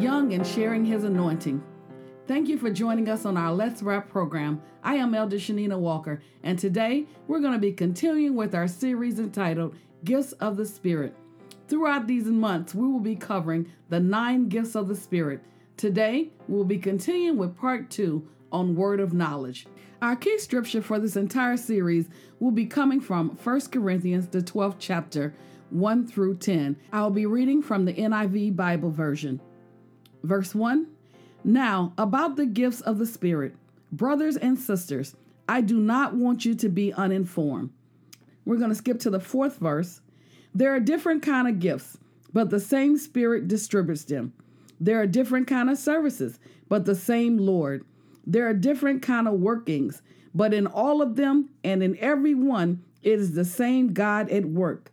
young and sharing his anointing. Thank you for joining us on our Let's Wrap program. I am Elder Shanina Walker, and today we're going to be continuing with our series entitled Gifts of the Spirit. Throughout these months, we will be covering the nine gifts of the Spirit. Today, we'll be continuing with part two on Word of Knowledge. Our key scripture for this entire series will be coming from 1 Corinthians, the 12th chapter, 1 through 10. I'll be reading from the NIV Bible version. Verse 1 Now, about the gifts of the Spirit, brothers and sisters, I do not want you to be uninformed. We're going to skip to the fourth verse. There are different kind of gifts, but the same Spirit distributes them. There are different kind of services, but the same Lord. There are different kind of workings, but in all of them and in every one, it is the same God at work.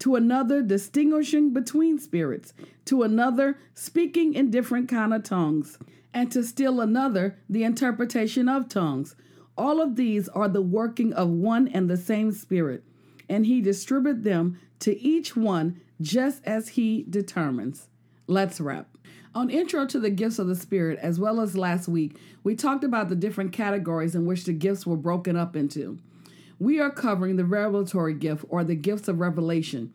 to another distinguishing between spirits, to another speaking in different kind of tongues, and to still another the interpretation of tongues. All of these are the working of one and the same Spirit, and He distributes them to each one just as He determines. Let's wrap. On Intro to the Gifts of the Spirit, as well as last week, we talked about the different categories in which the gifts were broken up into. We are covering the revelatory gift or the gifts of revelation.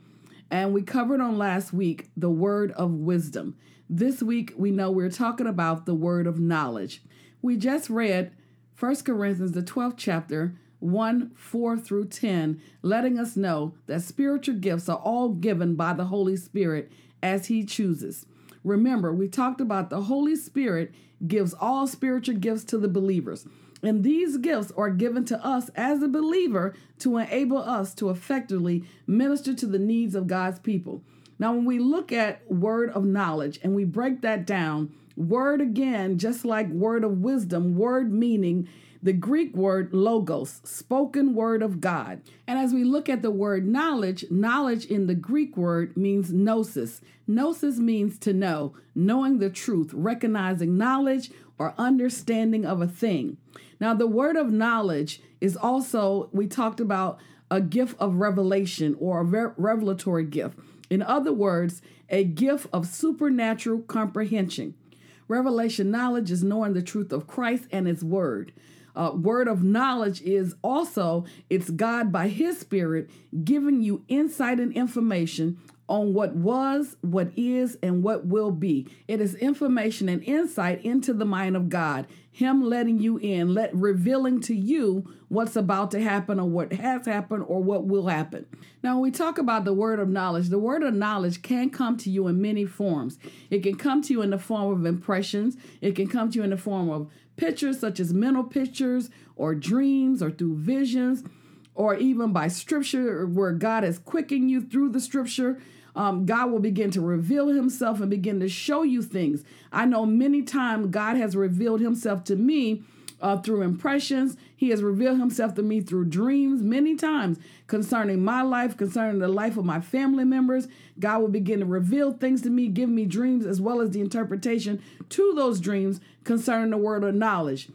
And we covered on last week the word of wisdom. This week, we know we're talking about the word of knowledge. We just read 1 Corinthians, the 12th chapter, 1 4 through 10, letting us know that spiritual gifts are all given by the Holy Spirit as He chooses. Remember, we talked about the Holy Spirit gives all spiritual gifts to the believers. And these gifts are given to us as a believer to enable us to effectively minister to the needs of God's people. Now, when we look at word of knowledge and we break that down, word again, just like word of wisdom, word meaning the Greek word logos, spoken word of God. And as we look at the word knowledge, knowledge in the Greek word means gnosis. Gnosis means to know, knowing the truth, recognizing knowledge or understanding of a thing. Now, the word of knowledge is also, we talked about a gift of revelation or a revelatory gift. In other words, a gift of supernatural comprehension. Revelation knowledge is knowing the truth of Christ and His Word. Uh, word of knowledge is also it's God by His Spirit giving you insight and information on what was, what is, and what will be. It is information and insight into the mind of God. Him letting you in, let revealing to you what's about to happen or what has happened or what will happen. Now, when we talk about the word of knowledge, the word of knowledge can come to you in many forms. It can come to you in the form of impressions, it can come to you in the form of pictures, such as mental pictures or dreams or through visions. Or even by scripture, where God is quickening you through the scripture um, God will begin to reveal himself and begin to show you things. I know many times God has revealed himself to me uh, through impressions. He has revealed himself to me through dreams many times concerning my life, concerning the life of my family members. God will begin to reveal things to me, give me dreams as well as the interpretation to those dreams concerning the word of knowledge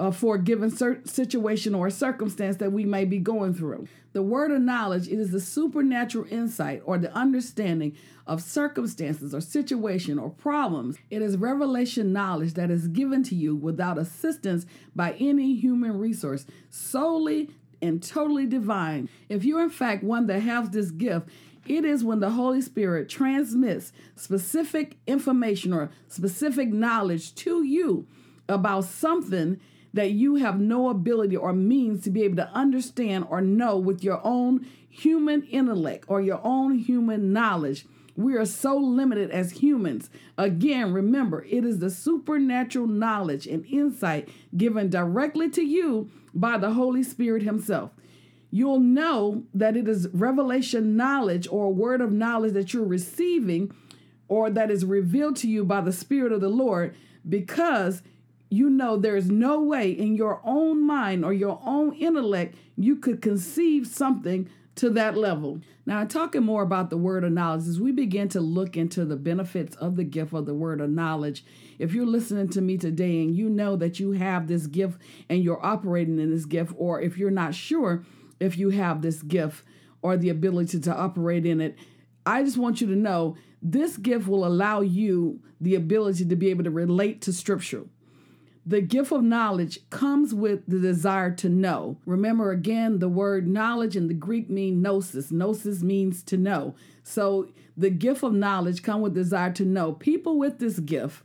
uh, for a given situation or circumstance that we may be going through. The word of knowledge it is the supernatural insight or the understanding of circumstances or situation or problems. It is revelation knowledge that is given to you without assistance by any human resource, solely and totally divine. If you're in fact one that has this gift, it is when the Holy Spirit transmits specific information or specific knowledge to you about something that you have no ability or means to be able to understand or know with your own human intellect or your own human knowledge. We are so limited as humans. Again, remember, it is the supernatural knowledge and insight given directly to you by the Holy Spirit Himself. You'll know that it is revelation knowledge or word of knowledge that you're receiving or that is revealed to you by the Spirit of the Lord because you know there's no way in your own mind or your own intellect you could conceive something to that level. Now, talking more about the word of knowledge, as we begin to look into the benefits of the gift of the word of knowledge, if you're listening to me today and you know that you have this gift and you're operating in this gift, or if you're not sure if you have this gift or the ability to operate in it, I just want you to know this gift will allow you the ability to be able to relate to scripture the gift of knowledge comes with the desire to know. Remember again, the word knowledge in the Greek means gnosis. Gnosis means to know. So the gift of knowledge come with desire to know. People with this gift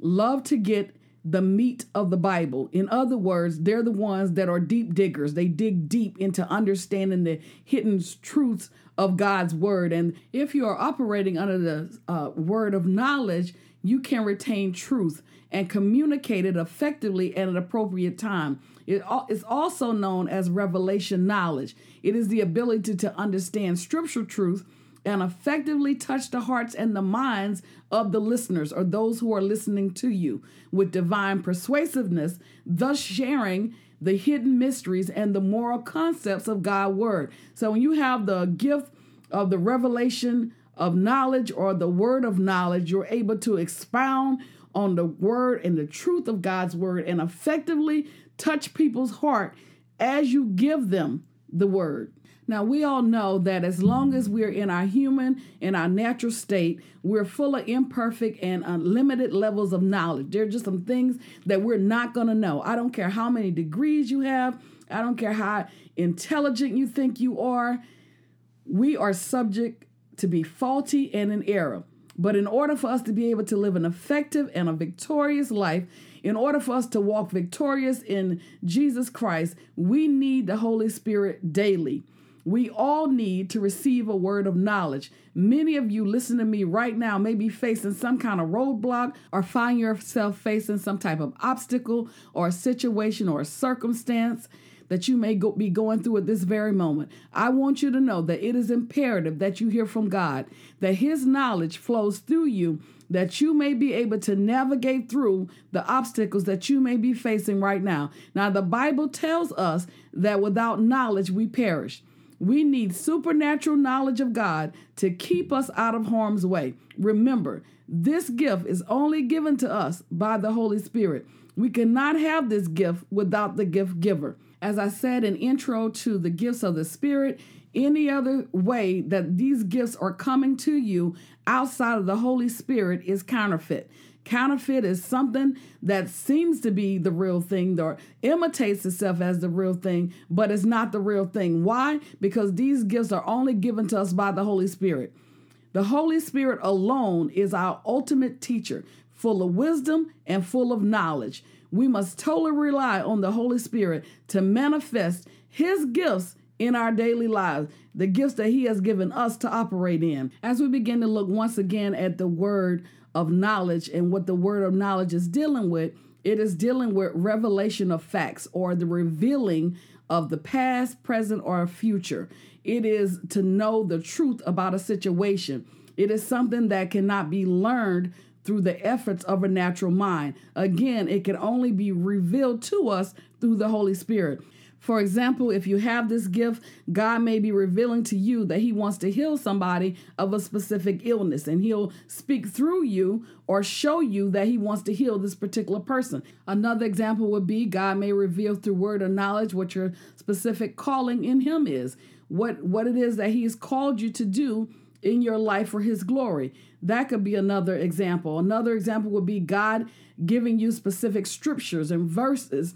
love to get the meat of the Bible. In other words, they're the ones that are deep diggers. They dig deep into understanding the hidden truths of God's word. And if you are operating under the uh, word of knowledge, you can retain truth and communicate it effectively at an appropriate time. It is also known as revelation knowledge. It is the ability to understand scriptural truth and effectively touch the hearts and the minds of the listeners or those who are listening to you with divine persuasiveness, thus sharing the hidden mysteries and the moral concepts of God's word. So when you have the gift of the revelation of knowledge or the word of knowledge, you're able to expound on the word and the truth of God's word and effectively touch people's heart as you give them the word. Now, we all know that as long as we're in our human and our natural state, we're full of imperfect and unlimited levels of knowledge. There are just some things that we're not going to know. I don't care how many degrees you have, I don't care how intelligent you think you are. We are subject to be faulty and in error. But in order for us to be able to live an effective and a victorious life, in order for us to walk victorious in Jesus Christ, we need the Holy Spirit daily. We all need to receive a word of knowledge. Many of you listen to me right now may be facing some kind of roadblock or find yourself facing some type of obstacle or a situation or a circumstance that you may go, be going through at this very moment. I want you to know that it is imperative that you hear from God, that His knowledge flows through you, that you may be able to navigate through the obstacles that you may be facing right now. Now, the Bible tells us that without knowledge we perish. We need supernatural knowledge of God to keep us out of harm's way. Remember, this gift is only given to us by the Holy Spirit. We cannot have this gift without the gift giver. As I said in intro to the gifts of the Spirit, any other way that these gifts are coming to you outside of the Holy Spirit is counterfeit. Counterfeit is something that seems to be the real thing or imitates itself as the real thing, but it's not the real thing. Why? Because these gifts are only given to us by the Holy Spirit. The Holy Spirit alone is our ultimate teacher, full of wisdom and full of knowledge. We must totally rely on the Holy Spirit to manifest His gifts in our daily lives, the gifts that He has given us to operate in. As we begin to look once again at the word of knowledge and what the word of knowledge is dealing with, it is dealing with revelation of facts or the revealing of the past, present, or future. It is to know the truth about a situation. It is something that cannot be learned through the efforts of a natural mind. Again, it can only be revealed to us through the Holy Spirit. For example, if you have this gift, God may be revealing to you that He wants to heal somebody of a specific illness, and He'll speak through you or show you that He wants to heal this particular person. Another example would be God may reveal through word or knowledge what your specific calling in Him is, what, what it is that He has called you to do in your life for his glory. That could be another example. Another example would be God giving you specific scriptures and verses,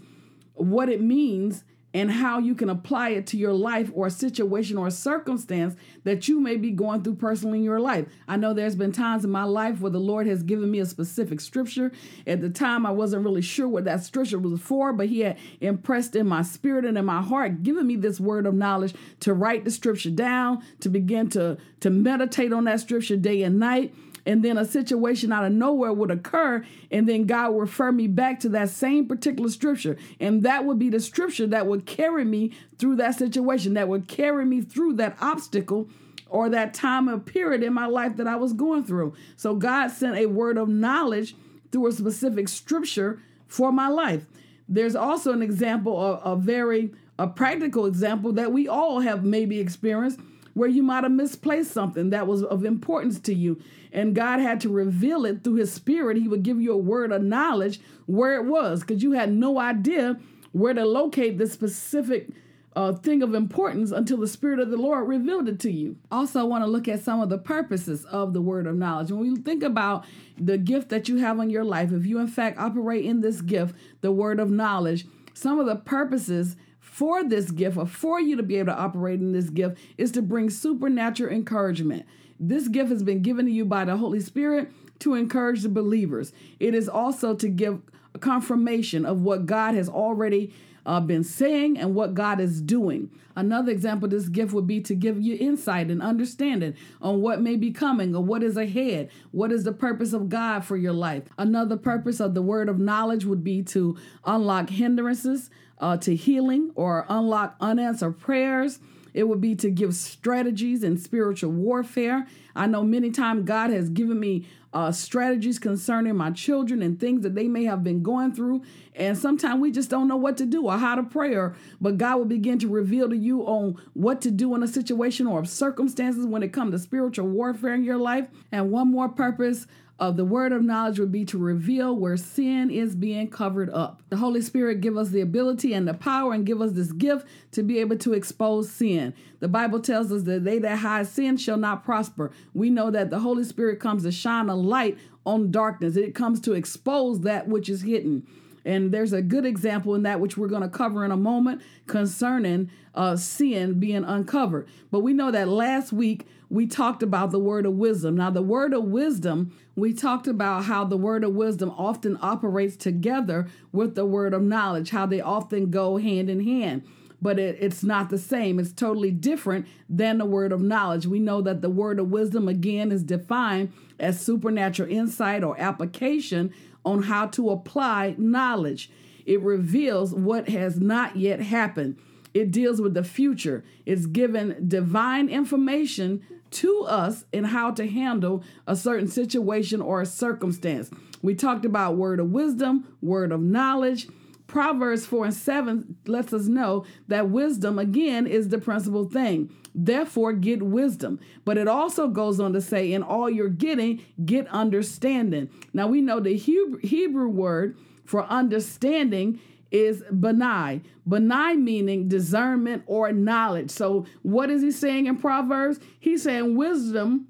what it means and how you can apply it to your life or situation or circumstance that you may be going through personally in your life. I know there's been times in my life where the Lord has given me a specific scripture. At the time, I wasn't really sure what that scripture was for, but He had impressed in my spirit and in my heart, given me this word of knowledge to write the scripture down, to begin to, to meditate on that scripture day and night and then a situation out of nowhere would occur, and then God would refer me back to that same particular scripture. And that would be the scripture that would carry me through that situation, that would carry me through that obstacle or that time period in my life that I was going through. So God sent a word of knowledge through a specific scripture for my life. There's also an example, of a very a practical example that we all have maybe experienced where you might have misplaced something that was of importance to you. And God had to reveal it through His Spirit. He would give you a word of knowledge where it was because you had no idea where to locate the specific uh, thing of importance until the Spirit of the Lord revealed it to you. Also, I want to look at some of the purposes of the word of knowledge. When we think about the gift that you have in your life, if you in fact operate in this gift, the word of knowledge, some of the purposes for this gift or for you to be able to operate in this gift is to bring supernatural encouragement. This gift has been given to you by the Holy Spirit to encourage the believers. It is also to give confirmation of what God has already uh, been saying and what God is doing. Another example this gift would be to give you insight and understanding on what may be coming or what is ahead. What is the purpose of God for your life? Another purpose of the word of knowledge would be to unlock hindrances uh, to healing or unlock unanswered prayers. It would be to give strategies in spiritual warfare. I know many times God has given me uh, strategies concerning my children and things that they may have been going through. And sometimes we just don't know what to do or how to pray, or, but God will begin to reveal to you on what to do in a situation or circumstances when it comes to spiritual warfare in your life. And one more purpose of the word of knowledge would be to reveal where sin is being covered up. The Holy Spirit give us the ability and the power and give us this gift to be able to expose sin. The Bible tells us that they that hide sin shall not prosper. We know that the Holy Spirit comes to shine a light on darkness. It comes to expose that which is hidden. And there's a good example in that which we're going to cover in a moment concerning uh, sin being uncovered. But we know that last week we talked about the word of wisdom. Now, the word of wisdom, we talked about how the word of wisdom often operates together with the word of knowledge, how they often go hand in hand but it, it's not the same. It's totally different than the word of knowledge. We know that the word of wisdom, again, is defined as supernatural insight or application on how to apply knowledge. It reveals what has not yet happened. It deals with the future. It's given divine information to us in how to handle a certain situation or a circumstance. We talked about word of wisdom, word of knowledge. Proverbs 4 and 7 lets us know that wisdom, again, is the principal thing. Therefore, get wisdom. But it also goes on to say, in all you're getting, get understanding. Now, we know the Hebrew, Hebrew word for understanding is benai. Benai meaning discernment or knowledge. So, what is he saying in Proverbs? He's saying wisdom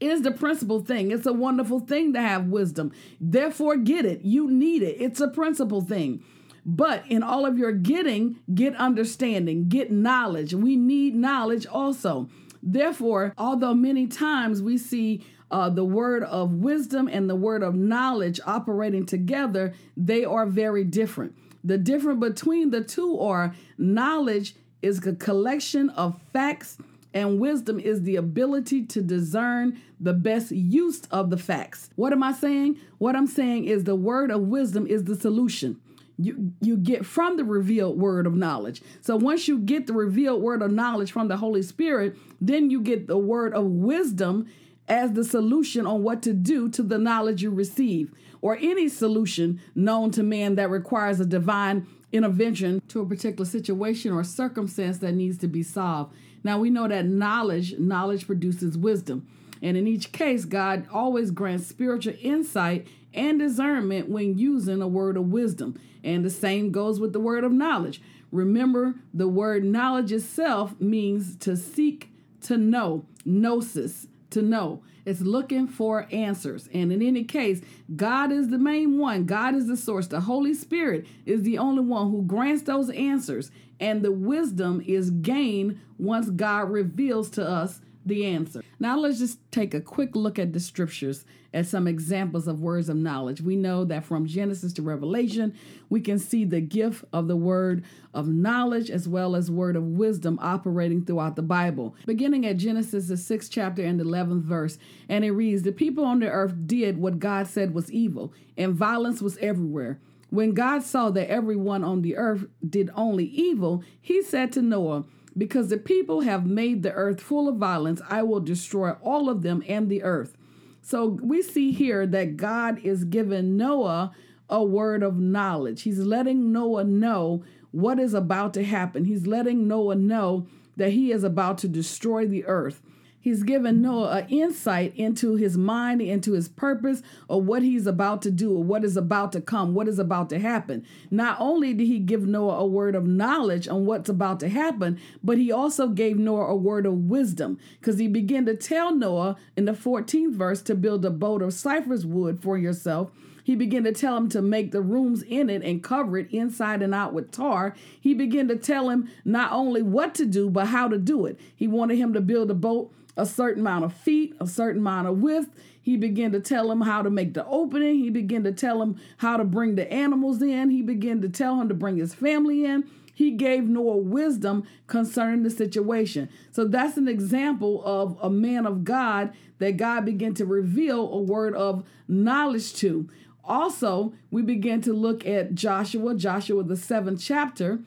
is the principal thing. It's a wonderful thing to have wisdom. Therefore, get it. You need it. It's a principal thing. But in all of your getting, get understanding, get knowledge. We need knowledge also. Therefore, although many times we see uh, the word of wisdom and the word of knowledge operating together, they are very different. The difference between the two are knowledge is a collection of facts and wisdom is the ability to discern the best use of the facts. What am I saying? What I'm saying is the word of wisdom is the solution you you get from the revealed word of knowledge. So once you get the revealed word of knowledge from the Holy Spirit, then you get the word of wisdom as the solution on what to do to the knowledge you receive or any solution known to man that requires a divine intervention to a particular situation or circumstance that needs to be solved. Now we know that knowledge knowledge produces wisdom. And in each case, God always grants spiritual insight and discernment when using a word of wisdom. And the same goes with the word of knowledge. Remember, the word knowledge itself means to seek to know, gnosis, to know. It's looking for answers. And in any case, God is the main one. God is the source. The Holy Spirit is the only one who grants those answers. And the wisdom is gained once God reveals to us the answer. Now let's just take a quick look at the scriptures as some examples of words of knowledge. We know that from Genesis to Revelation, we can see the gift of the word of knowledge as well as word of wisdom operating throughout the Bible. Beginning at Genesis the 6th chapter and 11th verse, and it reads, "The people on the earth did what God said was evil, and violence was everywhere." When God saw that everyone on the earth did only evil, he said to Noah, because the people have made the earth full of violence, I will destroy all of them and the earth. So we see here that God is giving Noah a word of knowledge. He's letting Noah know what is about to happen. He's letting Noah know that he is about to destroy the earth. He's given Noah an insight into his mind, into his purpose, or what he's about to do, or what is about to come, what is about to happen. Not only did he give Noah a word of knowledge on what's about to happen, but he also gave Noah a word of wisdom because he began to tell Noah in the 14th verse to build a boat of cypress wood for yourself he began to tell him to make the rooms in it and cover it inside and out with tar. He began to tell him not only what to do, but how to do it. He wanted him to build a boat a certain amount of feet, a certain amount of width. He began to tell him how to make the opening. He began to tell him how to bring the animals in. He began to tell him to bring his family in. He gave Noah wisdom concerning the situation. So that's an example of a man of God that God began to reveal a word of knowledge to. Also, we begin to look at Joshua, Joshua, the seventh chapter,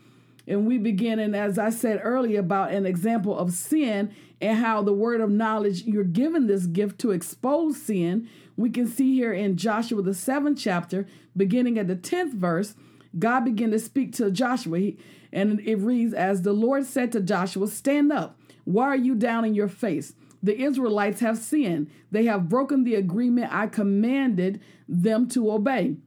and we begin, and as I said earlier, about an example of sin and how the word of knowledge, you're given this gift to expose sin. We can see here in Joshua, the seventh chapter, beginning at the 10th verse, God began to speak to Joshua, and it reads, As the Lord said to Joshua, Stand up. Why are you down in your face? The Israelites have sinned. They have broken the agreement I commanded them to obey.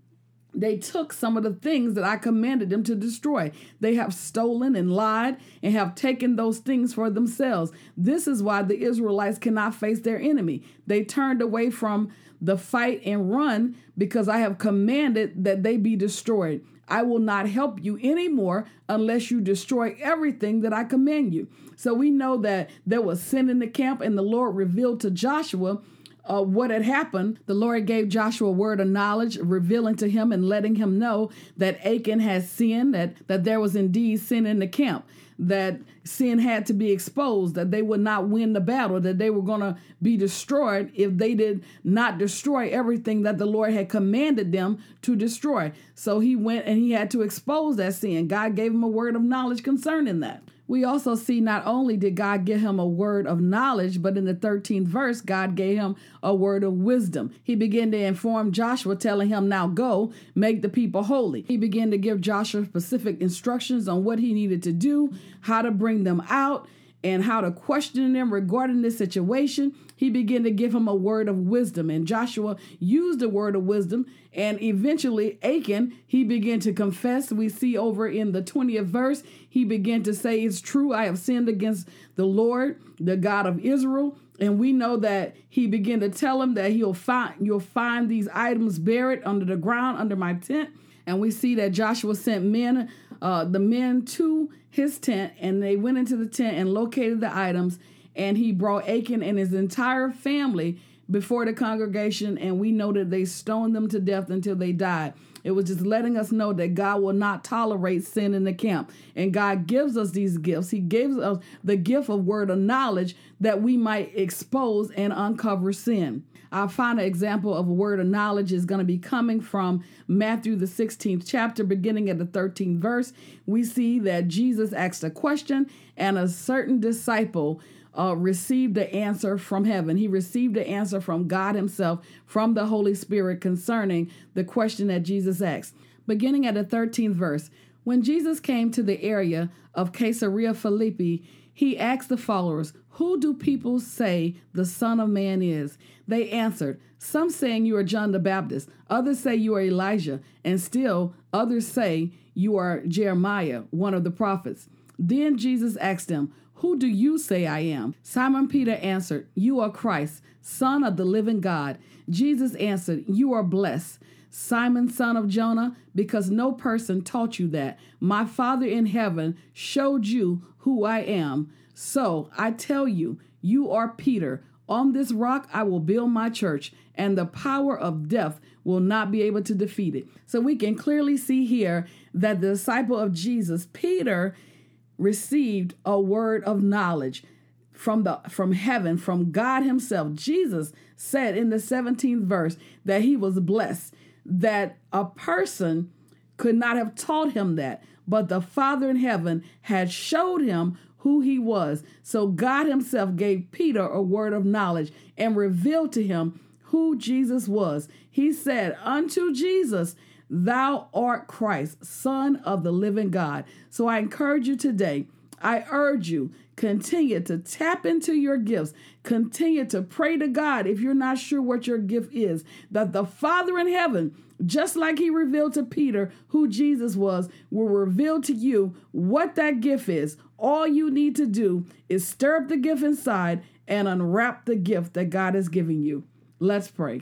They took some of the things that I commanded them to destroy. They have stolen and lied and have taken those things for themselves. This is why the Israelites cannot face their enemy. They turned away from the fight and run because I have commanded that they be destroyed. I will not help you anymore unless you destroy everything that I command you. So we know that there was sin in the camp, and the Lord revealed to Joshua uh, what had happened, the Lord gave Joshua a word of knowledge, revealing to him and letting him know that Achan had sinned, that, that there was indeed sin in the camp, that sin had to be exposed, that they would not win the battle, that they were going to be destroyed if they did not destroy everything that the Lord had commanded them to destroy. So he went and he had to expose that sin. God gave him a word of knowledge concerning that we also see not only did God give him a word of knowledge, but in the 13th verse, God gave him a word of wisdom. He began to inform Joshua, telling him, Now go, make the people holy. He began to give Joshua specific instructions on what he needed to do, how to bring them out, and how to question them regarding this situation he began to give him a word of wisdom. And Joshua used the word of wisdom. And eventually, Achan, he began to confess. We see over in the 20th verse, he began to say, It's true, I have sinned against the Lord, the God of Israel. And we know that he began to tell him that he'll find you'll find these items buried under the ground under my tent. And we see that Joshua sent men, uh, the men to his tent, and they went into the tent and located the items and he brought Achan and his entire family before the congregation, and we know that they stoned them to death until they died. It was just letting us know that God will not tolerate sin in the camp. And God gives us these gifts. He gives us the gift of word of knowledge that we might expose and uncover sin. Our final example of a word of knowledge is going to be coming from Matthew, the 16th chapter, beginning at the 13th verse. We see that Jesus asked a question, and a certain disciple uh, received the answer from heaven. He received the answer from God Himself, from the Holy Spirit concerning the question that Jesus asked. Beginning at the 13th verse, when Jesus came to the area of Caesarea Philippi, he asked the followers, Who do people say the Son of Man is? They answered, Some saying you are John the Baptist, others say you are Elijah, and still others say you are Jeremiah, one of the prophets. Then Jesus asked them, who do you say I am? Simon Peter answered, You are Christ, Son of the living God. Jesus answered, You are blessed. Simon, son of Jonah, because no person taught you that. My Father in heaven showed you who I am. So I tell you, you are Peter. On this rock I will build my church, and the power of death will not be able to defeat it. So we can clearly see here that the disciple of Jesus, Peter, received a word of knowledge from the from heaven from God himself. Jesus said in the 17th verse that he was blessed that a person could not have taught him that, but the Father in heaven had showed him who he was. So God himself gave Peter a word of knowledge and revealed to him who Jesus was. He said, Unto Jesus, Thou art Christ, Son of the living God. So I encourage you today. I urge you, continue to tap into your gifts. Continue to pray to God if you're not sure what your gift is, that the Father in heaven, just like he revealed to Peter who Jesus was, will reveal to you what that gift is. All you need to do is stir up the gift inside and unwrap the gift that God is giving you. Let's pray.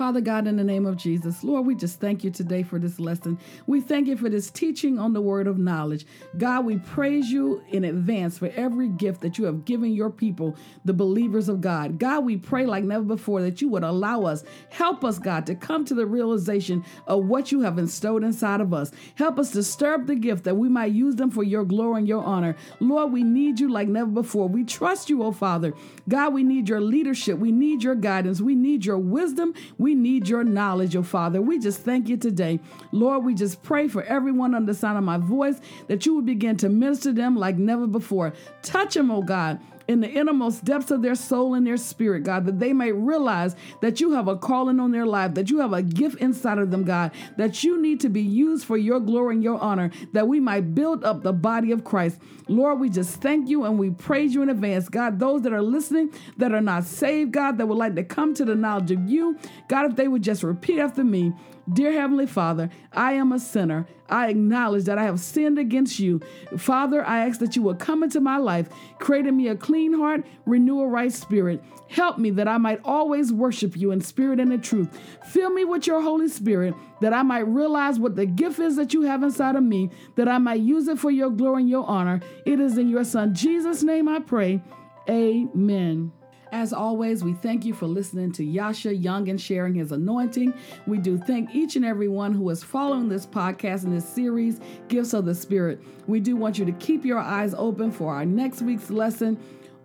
Father God, in the name of Jesus, Lord, we just thank you today for this lesson. We thank you for this teaching on the word of knowledge. God, we praise you in advance for every gift that you have given your people, the believers of God. God, we pray like never before that you would allow us, help us, God, to come to the realization of what you have bestowed inside of us. Help us up the gift that we might use them for your glory and your honor. Lord, we need you like never before. We trust you, oh Father. God, we need your leadership. We need your guidance. We need your wisdom. We we need your knowledge, oh Father. We just thank you today. Lord, we just pray for everyone under the sound of my voice that you would begin to minister them like never before. Touch them, oh God in the innermost depths of their soul and their spirit, God, that they may realize that you have a calling on their life, that you have a gift inside of them, God, that you need to be used for your glory and your honor, that we might build up the body of Christ. Lord, we just thank you and we praise you in advance. God, those that are listening that are not saved, God, that would like to come to the knowledge of you, God, if they would just repeat after me, Dear Heavenly Father, I am a sinner. I acknowledge that I have sinned against you. Father, I ask that you will come into my life, create in me a clean heart, renew a right spirit. Help me that I might always worship you in spirit and in truth. Fill me with your Holy Spirit that I might realize what the gift is that you have inside of me, that I might use it for your glory and your honor. It is in your Son, Jesus' name, I pray. Amen. As always, we thank you for listening to Yasha Young and sharing his anointing. We do thank each and every one who is following this podcast and this series, Gifts of the Spirit. We do want you to keep your eyes open for our next week's lesson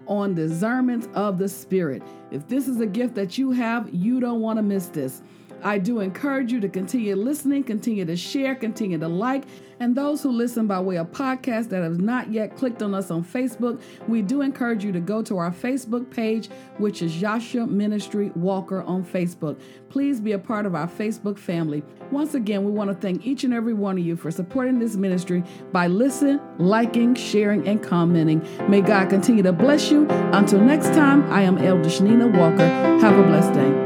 on discernment of the Spirit. If this is a gift that you have, you don't want to miss this. I do encourage you to continue listening, continue to share, continue to like. And those who listen by way of podcast that have not yet clicked on us on Facebook, we do encourage you to go to our Facebook page, which is Yasha Ministry Walker on Facebook. Please be a part of our Facebook family. Once again, we want to thank each and every one of you for supporting this ministry by listening, liking, sharing, and commenting. May God continue to bless you. Until next time, I am Elder Shanina Walker. Have a blessed day.